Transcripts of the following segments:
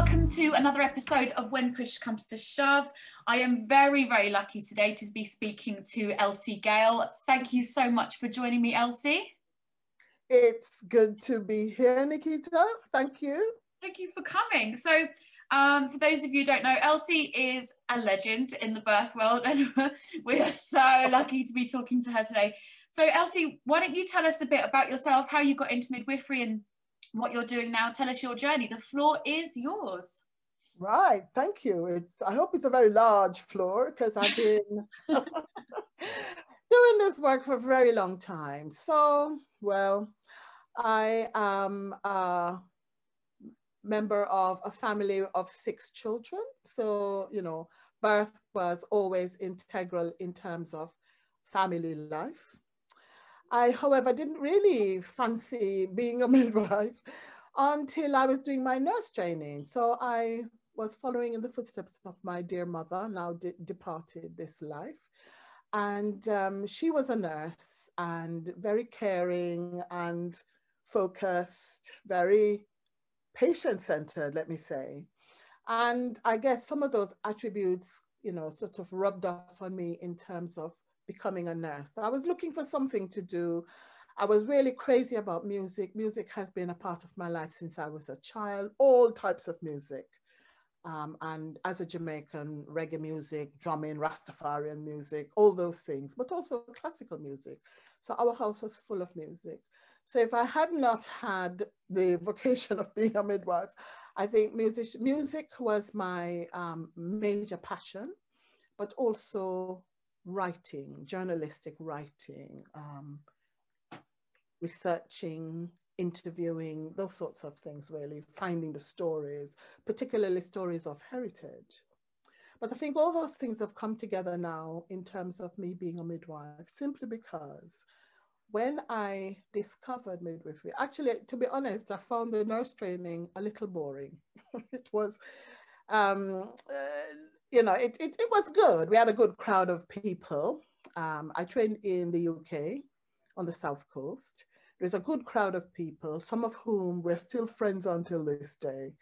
welcome to another episode of When Push Comes to Shove. I am very, very lucky today to be speaking to Elsie Gayle. Thank you so much for joining me, Elsie. It's good to be here, Nickita. Thank you. Thank you for coming. So, um, for those of you who don't know, Elsie is a legend in the birth world, and we are so lucky to be talking to her today. So, Elsie, why don't you tell us a bit about yourself, how you got into midwifery, and what you're doing now. Tell us your journey. The floor is yours. Right, thank you. It's, I hope it's a very large floor because I've been doing this work for a very long time. So, well, I am a member of a family of six children. So, you know, birth was always integral in terms of family life. I, however, didn't really fancy being a midwife until I was doing my nurse training. So I was following in the footsteps of my dear mother, now de departed this life. And um, she was a nurse and very caring and focused, very patient centered, let me say. And I guess some of those attributes, you know, sort of rubbed off on me in terms of becoming a nurse. I was looking for something to do. I was really crazy about music. Music has been a part of my life since I was a child, all types of music. Um, and as a Jamaican, reggae music, drumming, Rastafarian music, all those things, but also classical music. So our house was full of music. So if I had not had the vocation of being a midwife, I think music, music was my um, major passion, but also writing, journalistic writing, um, researching, interviewing, those sorts of things, really, finding the stories, particularly stories of heritage. But I think all those things have come together now in terms of me being a midwife, simply because when I discovered midwifery, actually, to be honest, I found the nurse training a little boring. it was, um, uh, you know, it, it, it was good. We had a good crowd of people. Um, I trained in the UK on the South Coast. There's a good crowd of people, some of whom we're still friends until this day.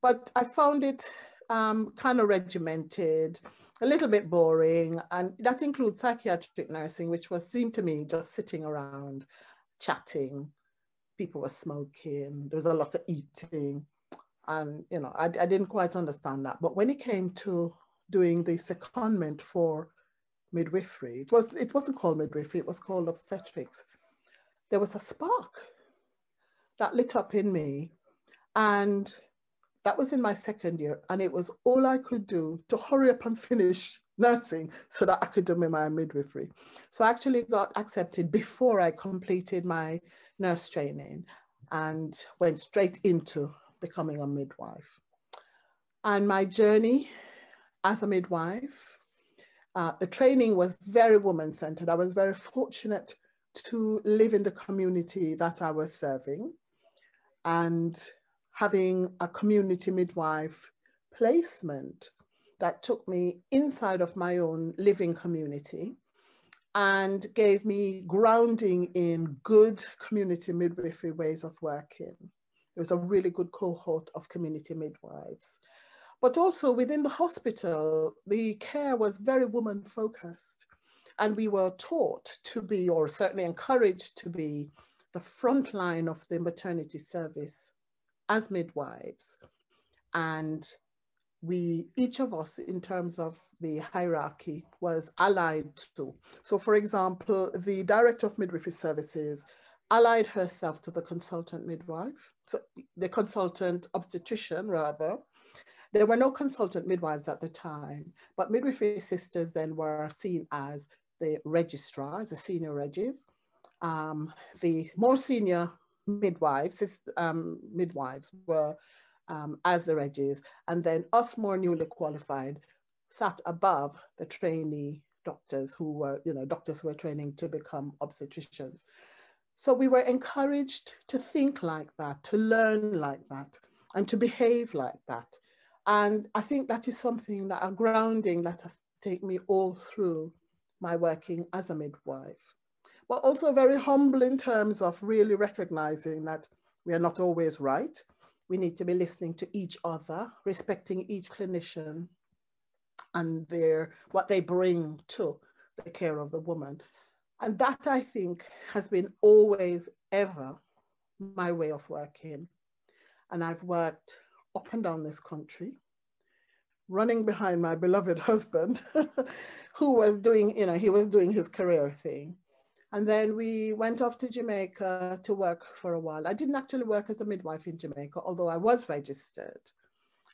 But I found it um, kind of regimented, a little bit boring, and that includes psychiatric nursing, which was seemed to me just sitting around, chatting. People were smoking. There was a lot of eating, and you know, I, I didn't quite understand that. But when it came to doing the secondment for midwifery. It, was, it wasn't called midwifery, it was called obstetrics. There was a spark that lit up in me. And that was in my second year. And it was all I could do to hurry up and finish nursing so that I could do my midwifery. So I actually got accepted before I completed my nurse training and went straight into becoming a midwife. And my journey as a midwife. Uh, the training was very woman centered. I was very fortunate to live in the community that I was serving and having a community midwife placement that took me inside of my own living community and gave me grounding in good community midwifery ways of working. It was a really good cohort of community midwives. But also within the hospital, the care was very woman focused. And we were taught to be, or certainly encouraged to be, the front line of the maternity service as midwives. And we, each of us in terms of the hierarchy was allied to. So for example, the director of midwifery services allied herself to the consultant midwife, so the consultant obstetrician rather, there were no consultant midwives at the time, but midwifery sisters then were seen as the registrars, the senior regis. Um, the more senior midwives, um, midwives were um, as the regis, and then us more newly qualified sat above the trainee doctors who were, you know, doctors who were training to become obstetricians. So we were encouraged to think like that, to learn like that, and to behave like that. And I think that is something that a grounding that has taken me all through my working as a midwife. But also very humble in terms of really recognizing that we are not always right. we need to be listening to each other, respecting each clinician and their what they bring to the care of the woman. And that I think has been always ever my way of working. And I've worked up and down this country, running behind my beloved husband, who was doing, you know, he was doing his career thing. And then we went off to Jamaica to work for a while. I didn't actually work as a midwife in Jamaica, although I was registered.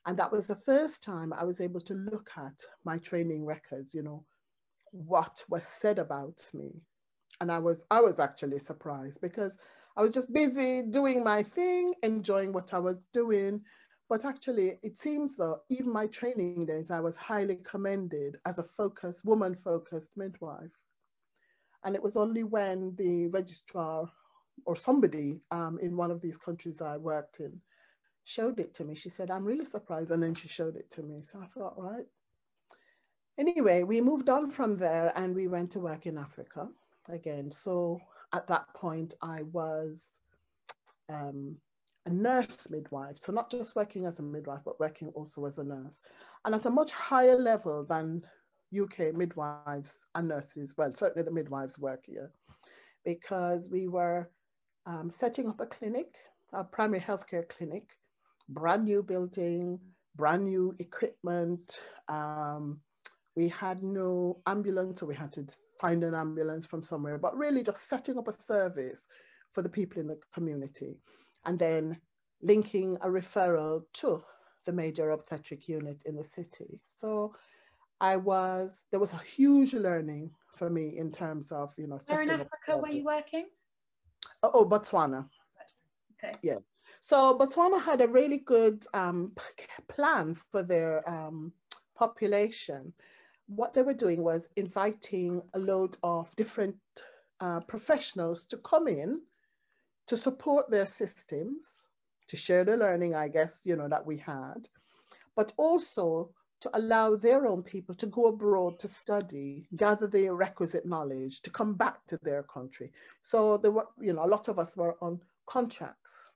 And that was the first time I was able to look at my training records, you know, what was said about me. And I was I was actually surprised because I was just busy doing my thing, enjoying what I was doing. But actually, it seems though, even my training days, I was highly commended as a focused, woman focused midwife. And it was only when the registrar or somebody um, in one of these countries I worked in showed it to me. She said, I'm really surprised. And then she showed it to me. So I thought, right. Anyway, we moved on from there and we went to work in Africa again. So at that point, I was um, a nurse midwife. So not just working as a midwife, but working also as a nurse. And at a much higher level than UK midwives and nurses, well, certainly the midwives work here, because we were um, setting up a clinic, a primary healthcare clinic, brand new building, brand new equipment. Um, we had no ambulance, so we had to find an ambulance from somewhere, but really just setting up a service for the people in the community and then linking a referral to the major obstetric unit in the city. So I was, there was a huge learning for me in terms of, you know, Where in Africa were you working? Oh, oh, Botswana. Okay. Yeah. So Botswana had a really good um, plan for their um, population. What they were doing was inviting a load of different uh, professionals to come in to support their systems, to share the learning, I guess, you know, that we had, but also to allow their own people to go abroad to study, gather the requisite knowledge, to come back to their country. So there were, you know, a lot of us were on contracts,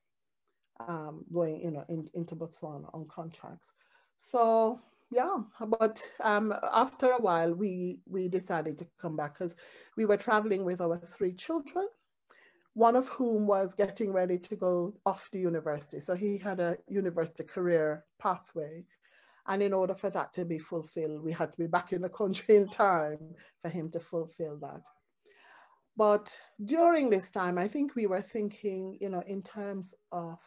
um, going, you know, in, into Botswana on contracts. So yeah, but um, after a while, we we decided to come back because we were traveling with our three children, one of whom was getting ready to go off to university. So he had a university career pathway. And in order for that to be fulfilled, we had to be back in the country in time for him to fulfill that. But during this time, I think we were thinking, you know, in terms of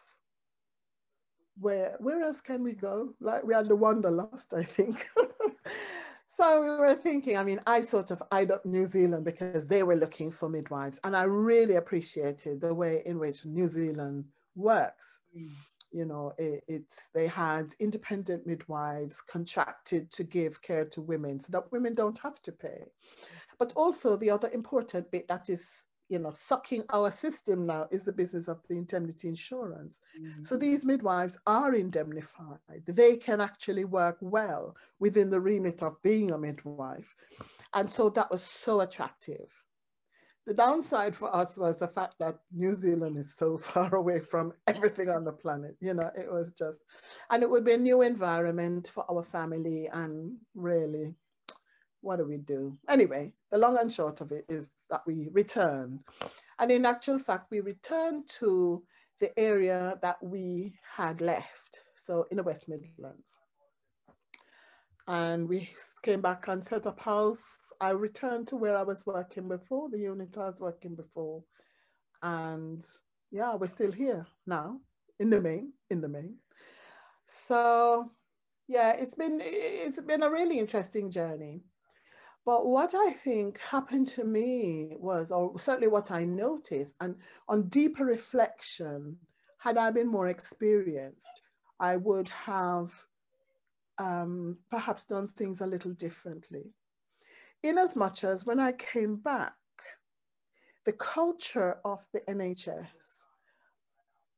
where where else can we go? Like we had the wanderlust, I think. so we were thinking, I mean, I sort of eyed up New Zealand because they were looking for midwives. And I really appreciated the way in which New Zealand works. Mm you know it, it's they had independent midwives contracted to give care to women so that women don't have to pay but also the other important bit that is you know sucking our system now is the business of the indemnity insurance mm-hmm. so these midwives are indemnified they can actually work well within the remit of being a midwife and so that was so attractive the downside for us was the fact that New Zealand is so far away from everything on the planet. You know, it was just, and it would be a new environment for our family. And really, what do we do? Anyway, the long and short of it is that we returned. And in actual fact, we returned to the area that we had left, so in the West Midlands. And we came back and set up house I returned to where I was working before, the unit I was working before. And yeah, we're still here now, in the main, in the main. So yeah, it's been it's been a really interesting journey. But what I think happened to me was, or certainly what I noticed, and on deeper reflection, had I been more experienced, I would have um, perhaps done things a little differently in as much as when I came back, the culture of the NHS,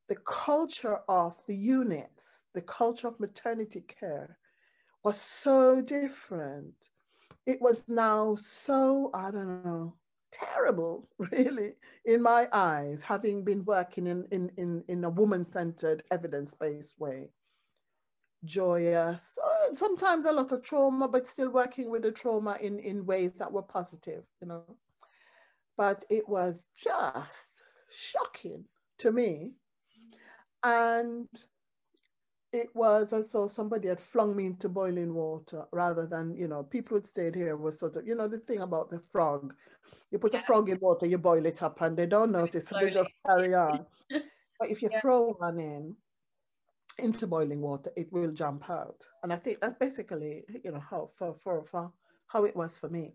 the culture of the units, the culture of maternity care was so different. It was now so, I don't know, terrible, really, in my eyes, having been working in, in, in, in a woman-centered, evidence-based way. Joyous, uh, sometimes a lot of trauma, but still working with the trauma in, in ways that were positive, you know. But it was just shocking to me. And it was as though somebody had flung me into boiling water rather than, you know, people who stayed here was sort of, you know, the thing about the frog. You put yeah. a frog in water, you boil it up and they don't notice, so they just carry on. but if you yeah. throw one in into boiling water, it will jump out. And I think that's basically, you know, how for, for, for how it was for me.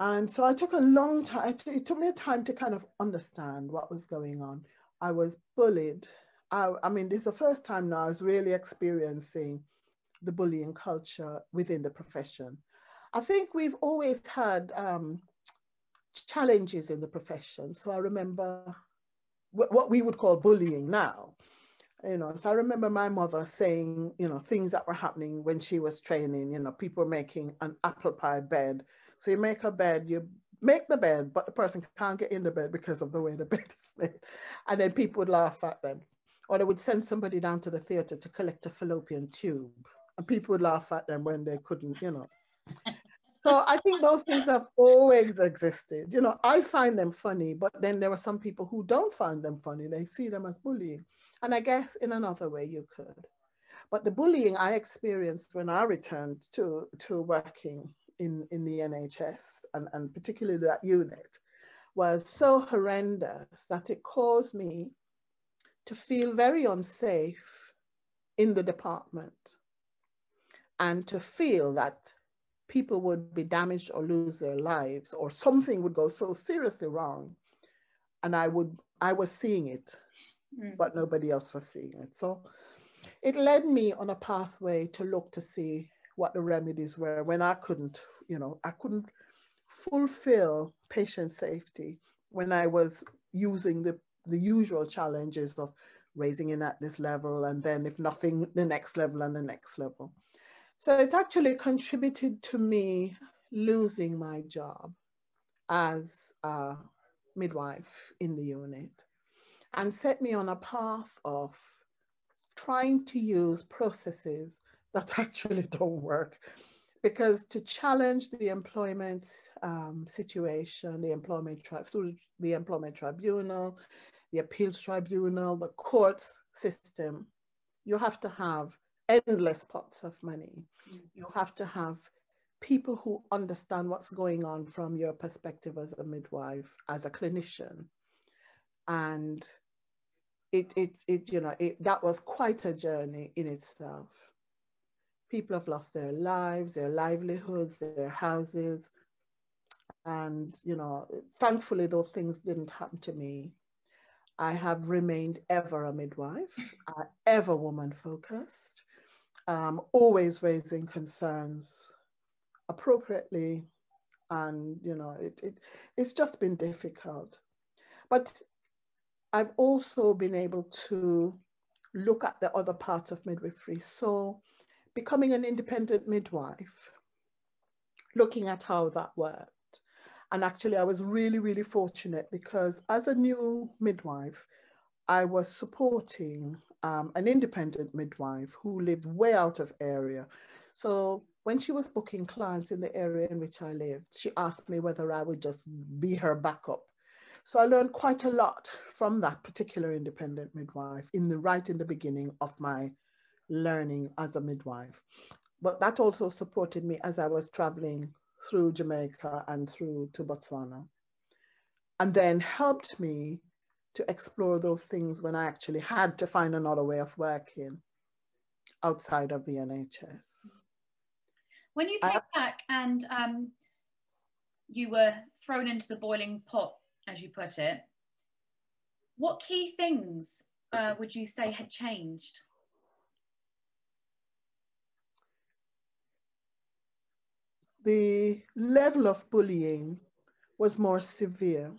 And so I took a long time, it took me a time to kind of understand what was going on. I was bullied I, I mean, this is the first time now I was really experiencing the bullying culture within the profession. I think we've always had um, challenges in the profession. So I remember what we would call bullying now. You know, so I remember my mother saying, you know, things that were happening when she was training, you know, people making an apple pie bed. So you make a bed, you make the bed, but the person can't get in the bed because of the way the bed is made. And then people would laugh at them or they would send somebody down to the theater to collect a fallopian tube and people would laugh at them when they couldn't, you know. so I think those things have always existed. You know, I find them funny, but then there are some people who don't find them funny. They see them as bullying. And I guess in another way you could. But the bullying I experienced when I returned to, to working in, in the NHS and, and particularly that unit was so horrendous that it caused me to feel very unsafe in the department and to feel that people would be damaged or lose their lives or something would go so seriously wrong and i would i was seeing it mm. but nobody else was seeing it so it led me on a pathway to look to see what the remedies were when i couldn't you know i couldn't fulfill patient safety when i was using the the usual challenges of raising in at this level and then if nothing the next level and the next level. So it actually contributed to me losing my job as a midwife in the unit and set me on a path of trying to use processes that actually don't work. Because to challenge the employment um, situation, the employment through the employment tribunal, the appeals tribunal, the courts system, you have to have endless pots of money. Mm-hmm. You have to have people who understand what's going on from your perspective as a midwife, as a clinician. And it, it, it you know, it, that was quite a journey in itself. People have lost their lives, their livelihoods, their houses. And, you know, thankfully those things didn't happen to me. I have remained ever a midwife, uh, ever woman focused, um, always raising concerns appropriately. And, you know, it, it, it's just been difficult. But I've also been able to look at the other parts of midwifery. So becoming an independent midwife, looking at how that works and actually, I was really, really fortunate because as a new midwife, I was supporting um, an independent midwife who lived way out of area. So when she was booking clients in the area in which I lived, she asked me whether I would just be her backup. So I learned quite a lot from that particular independent midwife in the right in the beginning of my learning as a midwife. But that also supported me as I was traveling through Jamaica and through to Botswana. And then helped me to explore those things when I actually had to find another way of working outside of the NHS. When you came I, back and um, you were thrown into the boiling pot, as you put it, what key things uh, would you say had changed? The level of bullying was more severe.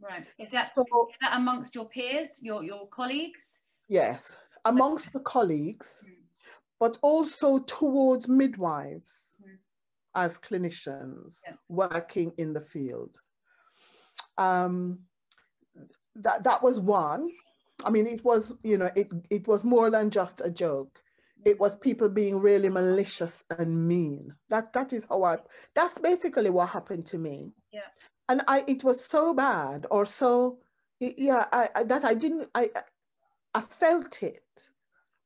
Right. Is that, so, is that amongst your peers, your, your colleagues? Yes, amongst the colleagues, mm. but also towards midwives. Mm. as clinicians yeah. working in the field. Um, that, that was one. I mean, it was, you know, it, it was more than just a joke. It was people being really malicious and mean. That that is how I that's basically what happened to me. Yeah. And I it was so bad or so yeah, I, I that I didn't I I felt it,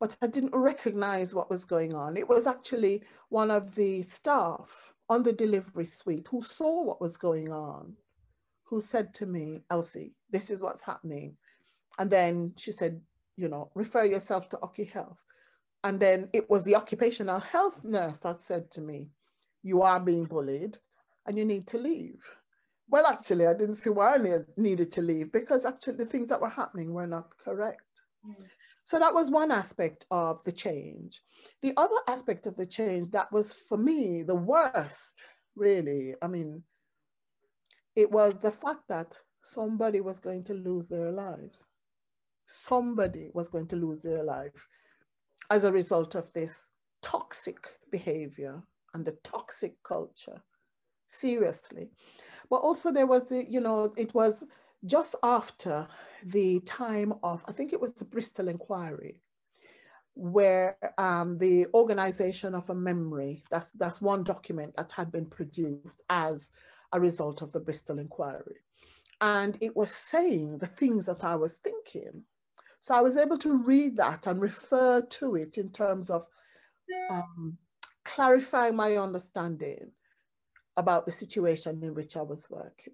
but I didn't recognize what was going on. It was actually one of the staff on the delivery suite who saw what was going on, who said to me, Elsie, this is what's happening. And then she said, you know, refer yourself to Oki Health. And then it was the occupational health nurse that said to me, you are being bullied and you need to leave. Well, actually, I didn't see why I needed to leave because actually the things that were happening were not correct. Mm. So that was one aspect of the change. The other aspect of the change that was for me the worst, really, I mean, it was the fact that somebody was going to lose their lives. Somebody was going to lose their life as a result of this toxic behavior and the toxic culture. Seriously. But also there was the, you know, it was just after the time of, I think it was the Bristol inquiry, where um, the organization of a memory, that's, that's one document that had been produced as a result of the Bristol inquiry. And it was saying the things that I was thinking. So I was able to read that and refer to it in terms of um, clarifying my understanding about the situation in which I was working.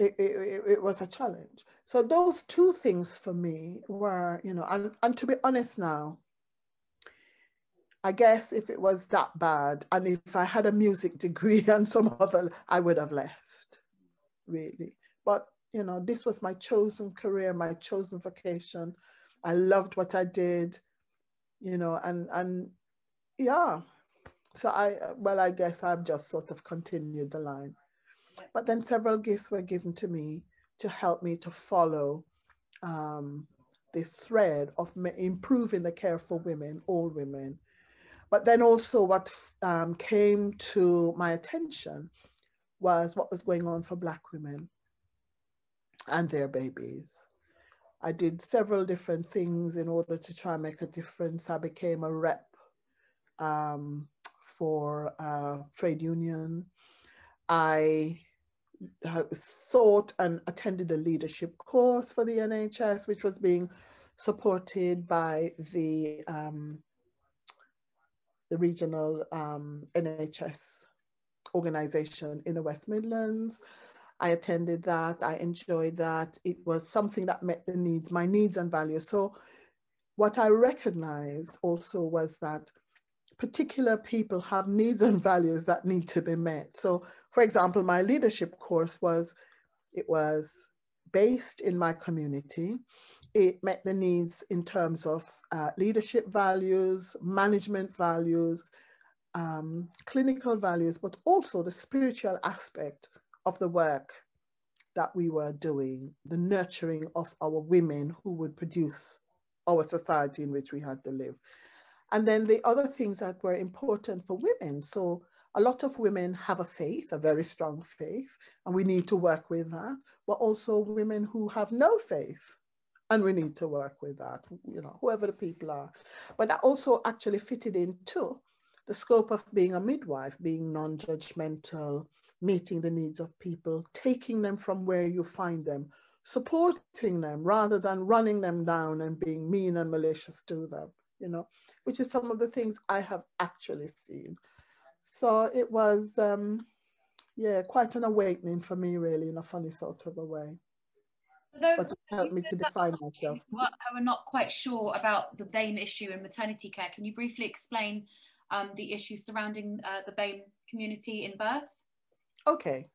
It, it, it, was a challenge. So those two things for me were, you know, and, and to be honest now, I guess if it was that bad and if I had a music degree and some other, I would have left, really. But, you know, this was my chosen career, my chosen vocation. I loved what I did, you know, and, and yeah, so I, well, I guess I've just sort of continued the line. But then several gifts were given to me to help me to follow um, the thread of improving the care for women, all women. But then also what um, came to my attention was what was going on for Black women and their babies. I did several different things in order to try and make a difference. I became a rep um, for a trade union. I thought and attended a leadership course for the NHS, which was being supported by the um, the regional um, NHS organization in the West Midlands. I attended that. I enjoyed that. It was something that met the needs, my needs and values. So what I recognized also was that particular people have needs and values that need to be met. So for example, my leadership course was, it was based in my community. It met the needs in terms of uh, leadership values, management values, um, clinical values, but also the spiritual aspect of the work that we were doing, the nurturing of our women who would produce our society in which we had to live. And then the other things that were important for women. So a lot of women have a faith, a very strong faith, and we need to work with that. But also women who have no faith, and we need to work with that, you know, whoever the people are. But that also actually fitted into the scope of being a midwife, being non-judgmental, meeting the needs of people, taking them from where you find them, supporting them rather than running them down and being mean and malicious to them, you know which is some of the things I have actually seen. So it was, um, yeah, quite an awakening for me, really, in a funny sort of a way. Although but it helped me to define myself. I were not quite sure about the BAME issue in maternity care. Can you briefly explain um, the issues surrounding uh, the BAME community in birth? Okay.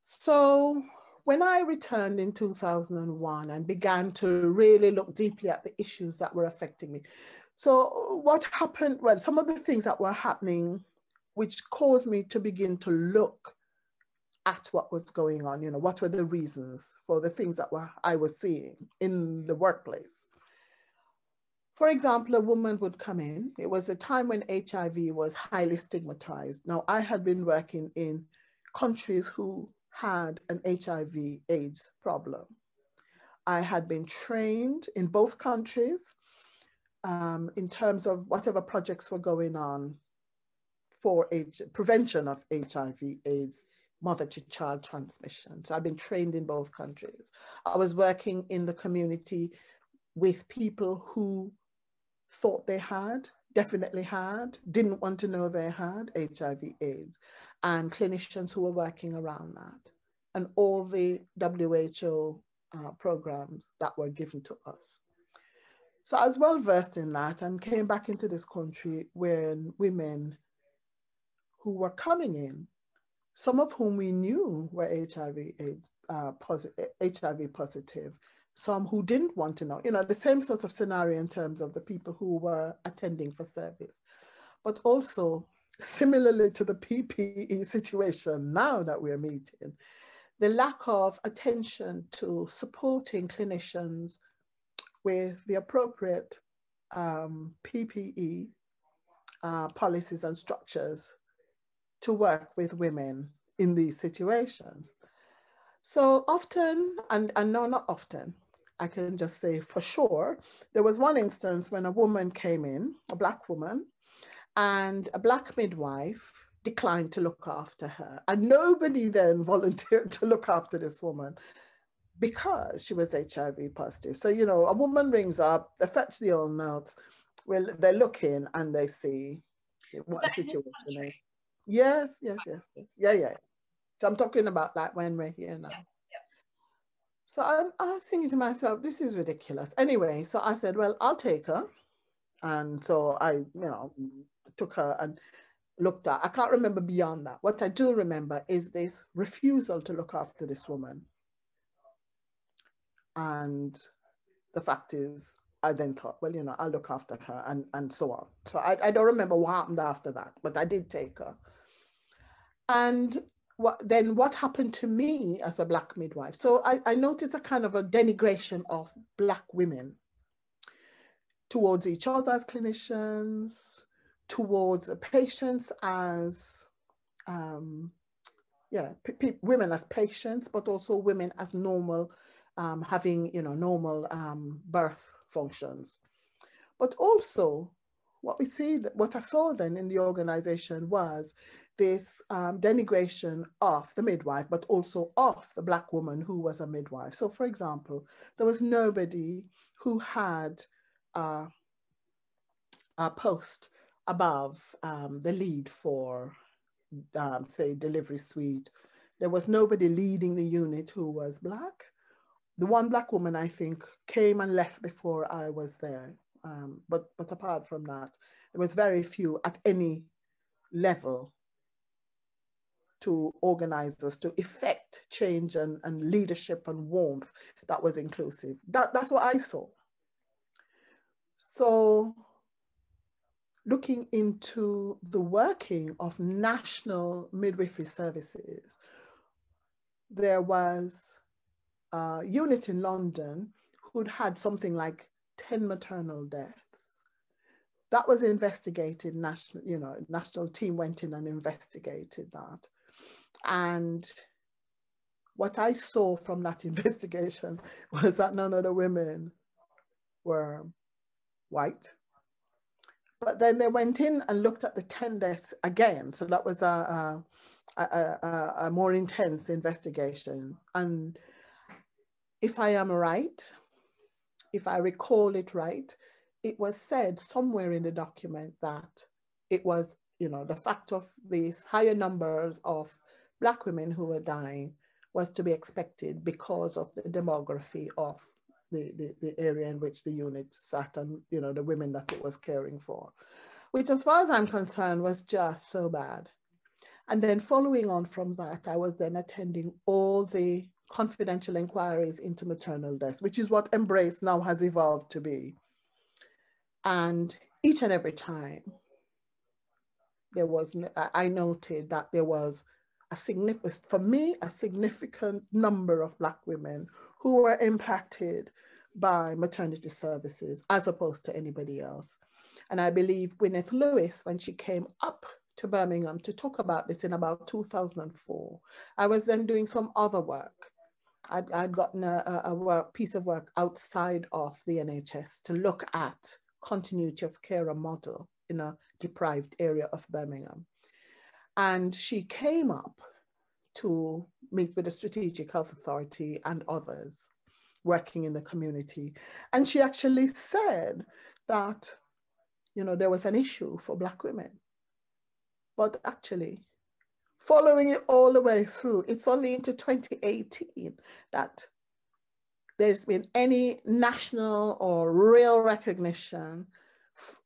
So when I returned in 2001 and began to really look deeply at the issues that were affecting me, so what happened, well, some of the things that were happening, which caused me to begin to look at what was going on, you know, what were the reasons for the things that were I was seeing in the workplace. for example, a woman would come in. It was a time when HIV was highly stigmatized. Now, I had been working in countries who had an HIV AIDS problem. I had been trained in both countries um, in terms of whatever projects were going on for H prevention of HIV AIDS mother to child transmission. So I've been trained in both countries. I was working in the community with people who thought they had, definitely had, didn't want to know they had HIV AIDS, and clinicians who were working around that, and all the WHO uh, programs that were given to us. So I was well versed in that and came back into this country when women who were coming in, some of whom we knew were HIV AIDS, uh, HIV positive, some who didn't want to know, you know, the same sort of scenario in terms of the people who were attending for service, but also similarly to the PPE situation now that we're meeting, the lack of attention to supporting clinicians with the appropriate um, PPE uh, policies and structures to work with women in these situations. So often, and, and no, not often, I can just say for sure, there was one instance when a woman came in, a black woman, and a black midwife declined to look after her. And nobody then volunteered to look after this woman because she was HIV positive. So, you know, a woman rings up, they fetch the old notes, well, they're looking and they see what the situation is. Yes, yes, yes, yes. Yeah, yeah. So I'm talking about that when we're here now. Yeah. So I'm, I was thinking to myself, this is ridiculous. Anyway, so I said, well, I'll take her. And so I, you know, took her and looked at. I can't remember beyond that. What I do remember is this refusal to look after this woman. And the fact is, I then thought, well, you know, I'll look after her and, and so on. So I, I don't remember what happened after that, but I did take her. And what, then what happened to me as a Black midwife? So I, I noticed a kind of a denigration of Black women towards each other as clinicians, towards patients as, um, yeah, women as patients, but also women as normal, um, having, you know, normal um, birth functions. But also what we see, what I saw then in the organization was this um, denigration of the midwife, but also of the Black woman who was a midwife. So for example, there was nobody who had uh, a post above um, the lead for, um, say, delivery suite. There was nobody leading the unit who was Black. The one Black woman, I think, came and left before I was there. Um, but, but apart from that, there was very few at any level to organizers to effect change and, and leadership and warmth that was inclusive. That, that's what I saw. So looking into the working of national midwifery services, there was a unit in London who'd had something like 10 maternal deaths. That was investigated, national, you know, national team went in and investigated that. And what I saw from that investigation was that none of the women were white but then they went in and looked at the 10 deaths again. So that was a, a, a, a more intense investigation. And if I am right, if I recall it right, it was said somewhere in the document that it was, you know, the fact of these higher numbers of Black women who were dying was to be expected because of the demography of the, the, the area in which the unit sat and, you know, the women that it was caring for, which as far as I'm concerned was just so bad. And then following on from that, I was then attending all the confidential inquiries into maternal deaths, which is what MBRRACE now has evolved to be. And each and every time, there was, I noted that there was a significant, for me, a significant number of Black women who were impacted by maternity services as opposed to anybody else. And I believe Gwyneth Lewis, when she came up to Birmingham to talk about this in about 2004, I was then doing some other work. I'd, I'd gotten a, a work, piece of work outside of the NHS to look at continuity of care model in a deprived area of Birmingham. And she came up to meet with the Strategic Health Authority and others working in the community. And she actually said that, you know, there was an issue for Black women. But actually, following it all the way through, it's only into 2018 that there's been any national or real recognition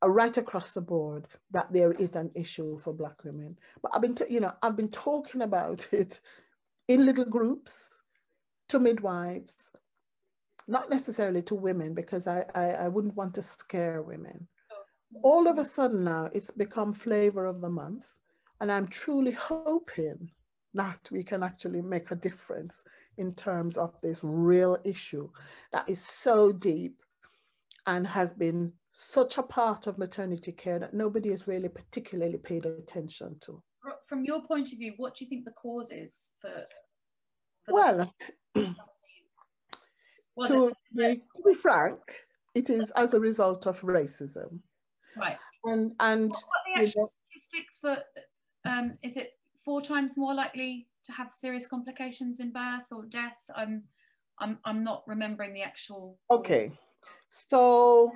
Uh, right across the board that there is an issue for black women. But I've been, you know, I've been talking about it in little groups to midwives, not necessarily to women because I, I, I wouldn't want to scare women. All of a sudden now it's become flavor of the month. And I'm truly hoping that we can actually make a difference in terms of this real issue that is so deep and has been such a part of maternity care that nobody has really particularly paid attention to. From your point of view, what do you think the cause is for? for well, well to, the, be, to be frank, it is as a result of racism. Right. And and what, what the actual statistics for? Um, is it four times more likely to have serious complications in birth or death? I'm I'm I'm not remembering the actual. Okay, so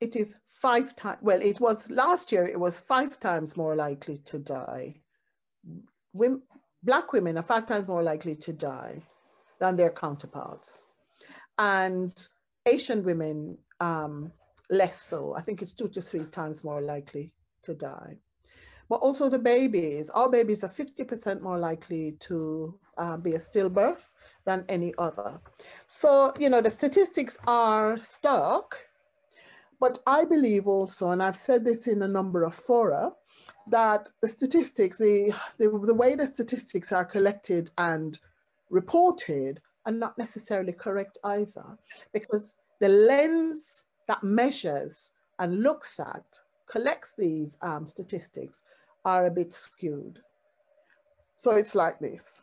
it is five times, well, it was last year, it was five times more likely to die. Women, Black women are five times more likely to die than their counterparts. And Asian women, um, less so. I think it's two to three times more likely to die. But also the babies, our babies are 50% more likely to uh, be a stillbirth than any other. So, you know, the statistics are stark, but I believe also, and I've said this in a number of fora, that the statistics, the, the, the way the statistics are collected and reported are not necessarily correct either, because the lens that measures and looks at, collects these um, statistics are a bit skewed. So it's like this.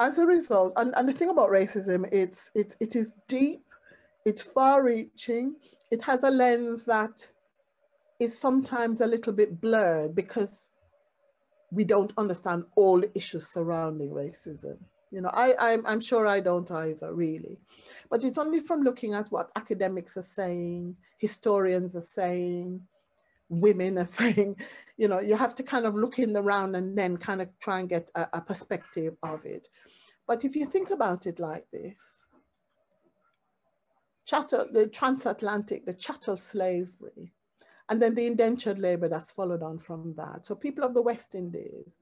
As a result, and, and the thing about racism, it's, it, it is deep it's far reaching. It has a lens that is sometimes a little bit blurred because we don't understand all the issues surrounding racism. You know, I, I'm, I'm sure I don't either, really. But it's only from looking at what academics are saying, historians are saying, women are saying, you know, you have to kind of look in the round and then kind of try and get a, a perspective of it. But if you think about it like this, chattel, the transatlantic, the chattel slavery, and then the indentured labor that's followed on from that. So people of the West Indies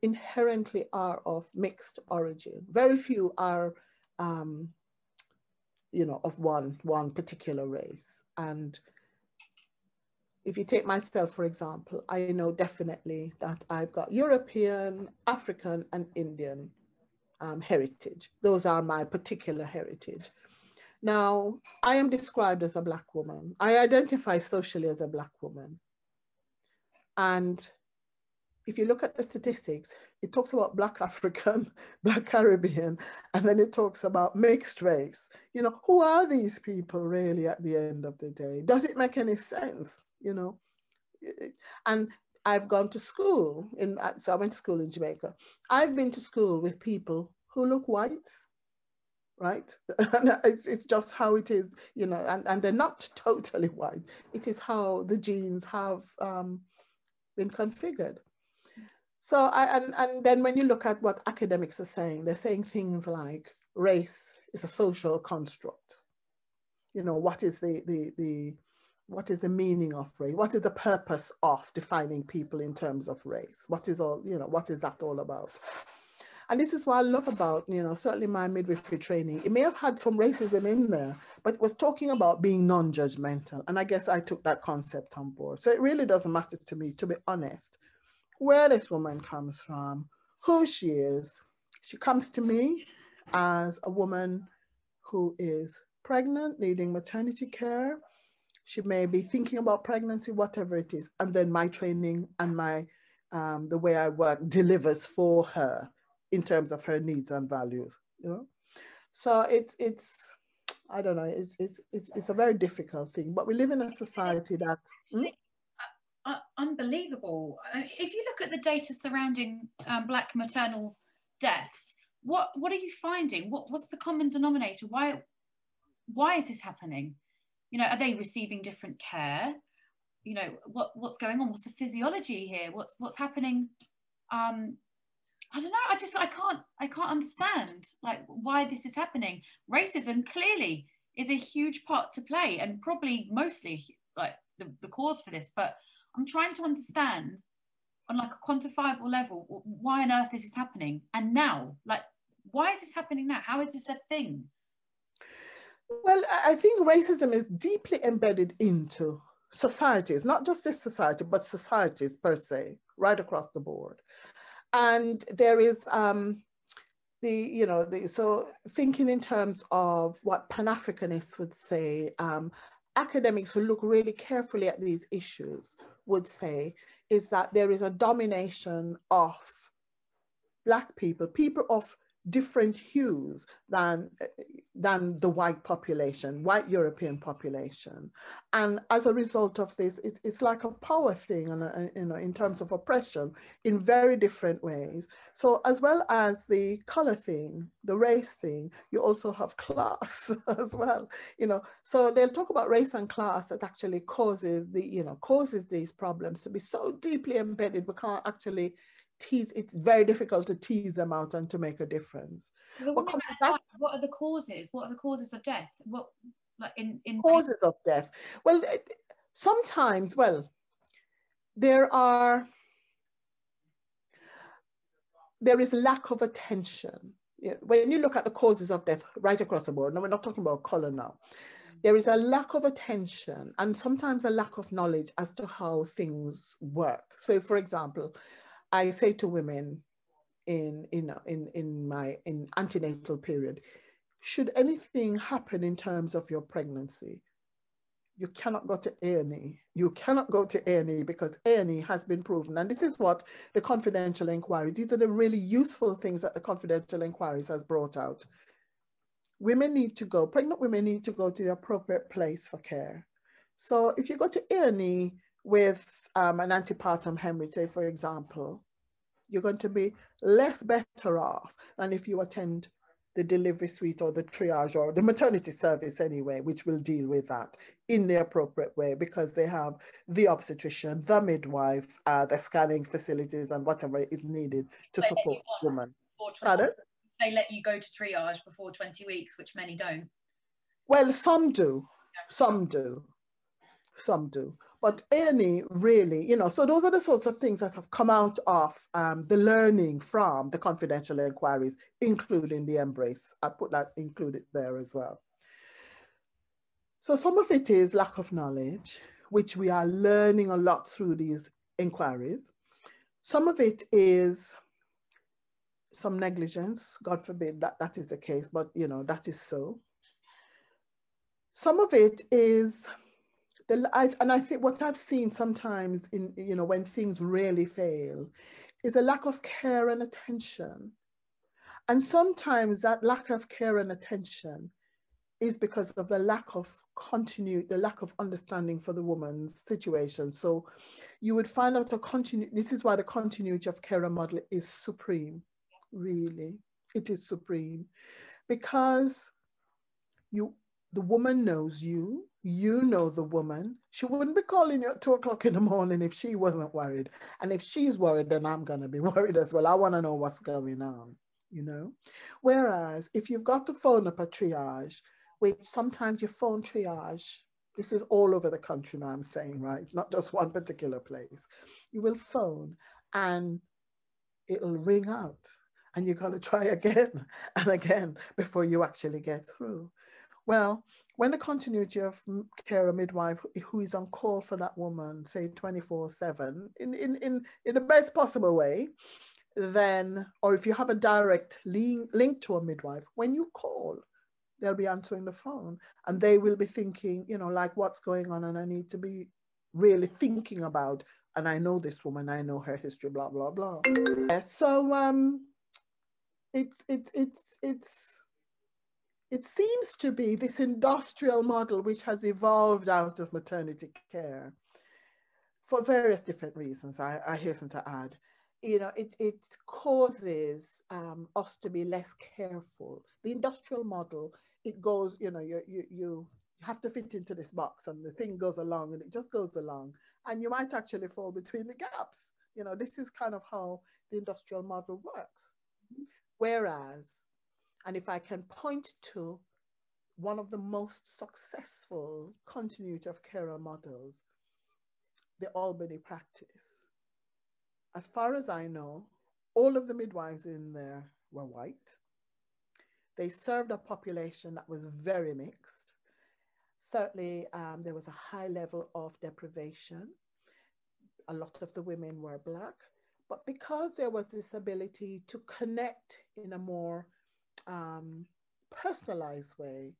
inherently are of mixed origin. Very few are, um, you know, of one, one particular race. And if you take myself, for example, I know definitely that I've got European, African, and Indian um, heritage. Those are my particular heritage. Now, I am described as a Black woman. I identify socially as a Black woman. And if you look at the statistics, it talks about Black African, Black Caribbean, and then it talks about mixed race. You know, who are these people really at the end of the day? Does it make any sense? You know, and I've gone to school in, so I went to school in Jamaica. I've been to school with people who look white, right? it's, it's just how it is, you know, and, and they're not totally white. It is how the genes have um, been configured. So, I, and, and then when you look at what academics are saying, they're saying things like race is a social construct. You know, what is the, the, the, what is the meaning of race? What is the purpose of defining people in terms of race? What is all, you know, what is that all about? And this is what I love about, you know, certainly my midwifery training. It may have had some racism in there, but it was talking about being non-judgmental. And I guess I took that concept on board. So it really doesn't matter to me, to be honest, where this woman comes from, who she is. She comes to me as a woman who is pregnant, needing maternity care. She may be thinking about pregnancy, whatever it is. And then my training and my um, the way I work delivers for her in terms of her needs and values. You know, so it's it's I don't know. It's it's it's it's a very difficult thing. But we live in a society that. Hmm? Uh, uh, unbelievable. If you look at the data surrounding um, Black maternal deaths, what what are you finding? What what's the common denominator? Why why is this happening? You know, are they receiving different care? You know, what what's going on? What's the physiology here? What's what's happening? Um, I don't know. I just I can't I can't understand like why this is happening. Racism clearly is a huge part to play, and probably mostly like the, the cause for this. But I'm trying to understand on like a quantifiable level why on earth this is happening and now like why is this happening now how is this a thing well, I think racism is deeply embedded into societies, not just this society, but societies per se, right across the board. And there is um, the, you know, the, so thinking in terms of what Pan Africanists would say, um, academics who look really carefully at these issues would say is that there is a domination of Black people, people of different hues than, than the white population, white European population. And as a result of this, it's, it's like a power thing and a, you know, in terms of oppression in very different ways. So as well as the color thing, the race thing, you also have class as well, you know. So they'll talk about race and class that actually causes the, you know, causes these problems to be so deeply embedded, we can't actually tease it's very difficult to tease them out and to make a difference. What, what, what are the causes? What are the causes of death? What like in in causes of death. Well sometimes well there are there is lack of attention. When you look at the causes of death right across the board no we're not talking about color now. There is a lack of attention and sometimes a lack of knowledge as to how things work. So for example I say to women in, in, in, in my in antenatal period, should anything happen in terms of your pregnancy, you cannot go to A&E. You cannot go to A&E because A&E has been proven. And this is what the confidential inquiry, these are the really useful things that the confidential inquiries has brought out. Women need to go, pregnant women need to go to the appropriate place for care. So if you go to A&E with um, an antepartum hemorrhage, say for example, you're going to be less better off than if you attend the delivery suite or the triage or the maternity service anyway, which will deal with that in the appropriate way because they have the obstetrician, the midwife, uh, the scanning facilities and whatever is needed to they support women. They let you go to triage before 20 weeks, which many don't. Well, some do, some do, some do. But A&E really, you know, so those are the sorts of things that have come out of um, the learning from the confidential inquiries, including the MBRRACE. I put that included there as well. So some of it is lack of knowledge, which we are learning a lot through these inquiries. Some of it is some negligence, God forbid that that is the case, but you know, that is so. Some of it is the, I, and I think what I've seen sometimes in, you know, when things really fail is a lack of care and attention. And sometimes that lack of care and attention is because of the lack of continuity, the lack of understanding for the woman's situation. So you would find out a continue, this is why the continuity of care model is supreme, really. It is supreme because you the woman knows you, you know the woman. She wouldn't be calling you at two o'clock in the morning if she wasn't worried. And if she's worried, then I'm going to be worried as well. I want to know what's going on, you know? Whereas if you've got to phone up a triage, which sometimes you phone triage, this is all over the country now, I'm saying, right? Not just one particular place. You will phone and it'll ring out and you're to try again and again before you actually get through. Well, when the continuity of care, a midwife who is on call for that woman, say 24 seven, in, in, in, in the best possible way, then, or if you have a direct link, link to a midwife, when you call, they'll be answering the phone and they will be thinking, you know, like what's going on and I need to be really thinking about, and I know this woman, I know her history, blah, blah, blah. So um, it's, it's, it's, it's, it seems to be this industrial model which has evolved out of maternity care for various different reasons, I, I hasten to add you know, it, it causes um, us to be less careful. The industrial model, it goes, you know, you, you, you have to fit into this box and the thing goes along and it just goes along. And you might actually fall between the gaps. You know, this is kind of how the industrial model works. Whereas, and if I can point to one of the most successful continuity of care models, the Albany practice as far as I know, all of the midwives in there were white. They served a population that was very mixed. Certainly, um, there was a high level of deprivation. A lot of the women were Black. But because there was this ability to connect in a more um, personalized way,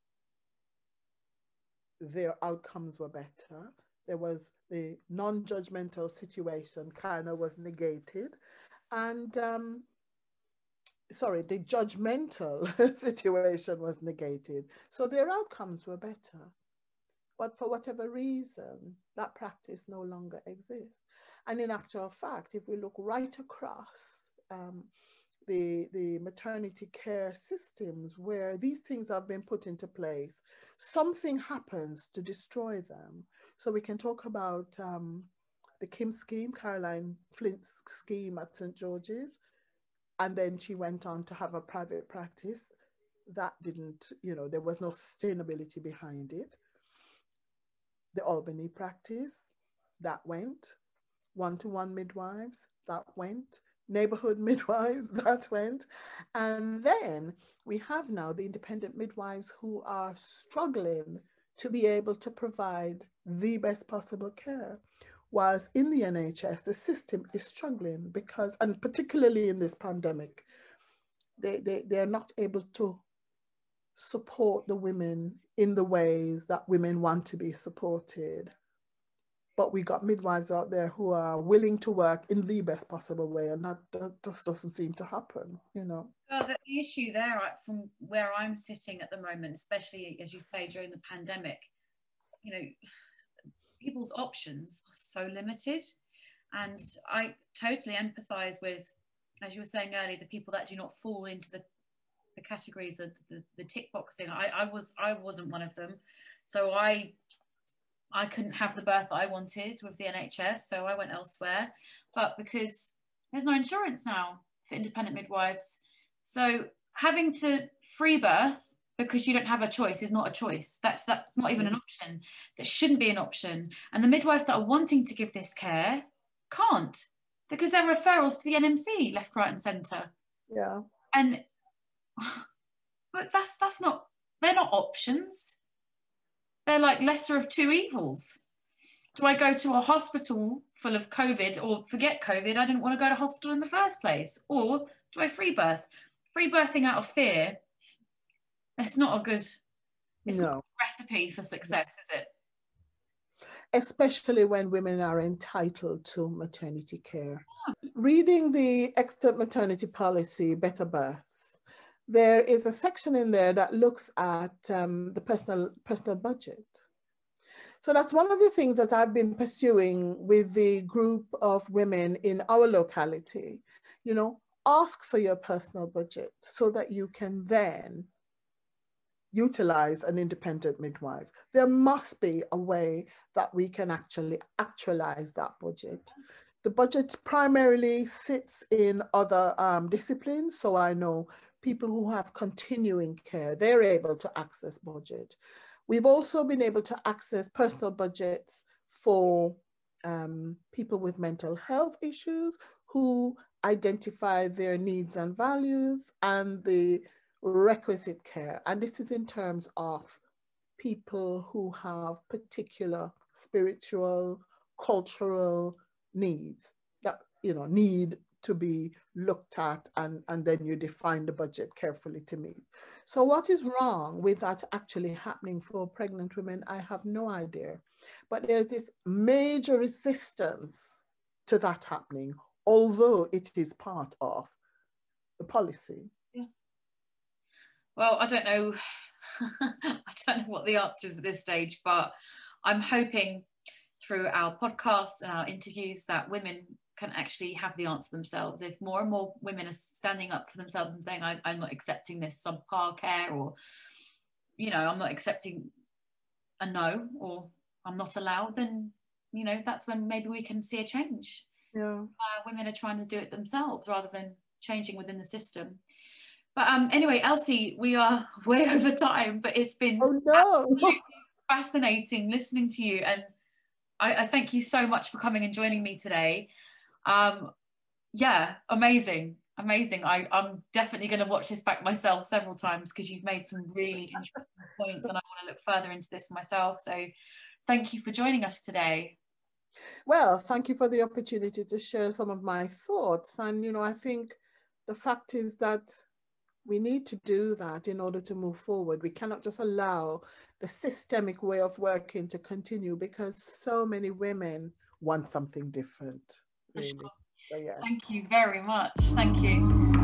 their outcomes were better. There was the non-judgmental situation kind of was negated. And um, sorry the judgmental situation was negated. So their outcomes were better. But for whatever reason that practice no longer exists. And in actual fact if we look right across um, the, the maternity care systems where these things have been put into place, something happens to destroy them. So we can talk about um, the Kim scheme, Caroline Flint's scheme at St. George's. And then she went on to have a private practice. That didn't, you know, there was no sustainability behind it. The Albany practice, that went. One to one midwives, that went neighborhood midwives that went. And then we have now the independent midwives who are struggling to be able to provide the best possible care. Whilst in the NHS, the system is struggling because, and particularly in this pandemic, they, they, they're not able to support the women in the ways that women want to be supported but we got midwives out there who are willing to work in the best possible way and that, that just doesn't seem to happen you know? Well the issue there from where i'm sitting at the moment especially as you say during the pandemic you know people's options are so limited. And i totally empathize with as you were saying earlier the people that do not fall into the the categories of the, the tick boxing. I, I was i wasn't one of them. So i I couldn't have the birth that I wanted with the NHS, so I went elsewhere. But because there's no insurance now for independent midwives, so having to free birth because you don't have a choice is not a choice. That's that's not even an mm. option. That shouldn't be an option. And the midwives that are wanting to give this care can't because there are referrals to the NMC left, right, and centre. Yeah. And but that's that's not they're not options. They're like lesser of two evils. Do I go to a hospital full of COVID or forget COVID? I didn't want to go to hospital in the first place. Or do I free birth? Free birthing out of fear. It's not a good it's no. recipe for success, is it? Especially when women are entitled to maternity care. Yeah. Reading the extant maternity policy, Better Birth, there is a section in there that looks at um, the personal, personal budget. So that's one of the things that I've been pursuing with the group of women in our locality. You know, ask for your personal budget so that you can then utilize an independent midwife. There must be a way that we can actually actualize that budget. The budget primarily sits in other um, disciplines. So I know people who have continuing care, they're able to access budget. We've also been able to access personal budgets for um, people with mental health issues who identify their needs and values and the requisite care. And this is in terms of people who have particular spiritual, cultural needs that, you know, need to be looked at and, and then you define the budget carefully to meet. So what is wrong with that actually happening for pregnant women? I have no idea. But there's this major resistance to that happening, although it is part of the policy. Yeah. Well, I don't know. I don't know what the answer is at this stage, but I'm hoping through our podcasts and our interviews that women can actually have the answer themselves. If more and more women are standing up for themselves and saying, I, am not accepting this subpar care, or, you know, I'm not accepting a no, or I'm not allowed, then, you know, that's when maybe we can see a change. Yeah. Uh, women are trying to do it themselves rather than changing within the system. But um, anyway, Elsie, we are way over time, but it's been oh, no. fascinating listening to you. And I, I, thank you so much for coming and joining me today. Um, yeah, amazing, amazing. I, I'm definitely going to watch this back myself several times because you've made some really interesting points and I want to look further into this myself. So thank you for joining us today. Well, thank you for the opportunity to share some of my thoughts. And, you know, I think the fact is that we need to do that in order to move forward. We cannot just allow the systemic way of working to continue because so many women want something different. Sure. So, yeah. Thank you very much. Thank you.